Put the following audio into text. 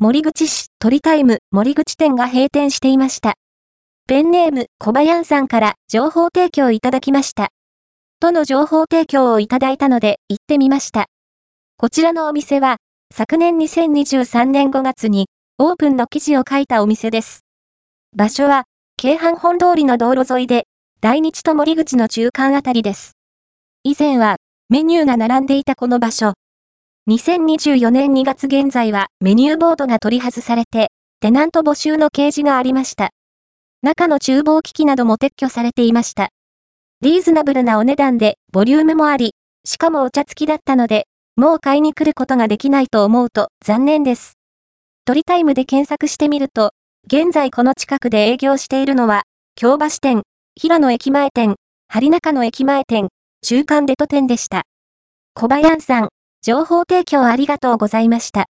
森口市鳥タイム森口店が閉店していました。ペンネーム小林さんから情報提供いただきました。との情報提供をいただいたので行ってみました。こちらのお店は昨年2023年5月にオープンの記事を書いたお店です。場所は京阪本通りの道路沿いで大日と森口の中間あたりです。以前はメニューが並んでいたこの場所、2024年2月現在はメニューボードが取り外されて、テナント募集の掲示がありました。中の厨房機器なども撤去されていました。リーズナブルなお値段でボリュームもあり、しかもお茶付きだったので、もう買いに来ることができないと思うと残念です。トリタイムで検索してみると、現在この近くで営業しているのは、京橋店、平野駅前店、針中の駅前店、中間デト店でした。小林さん、情報提供ありがとうございました。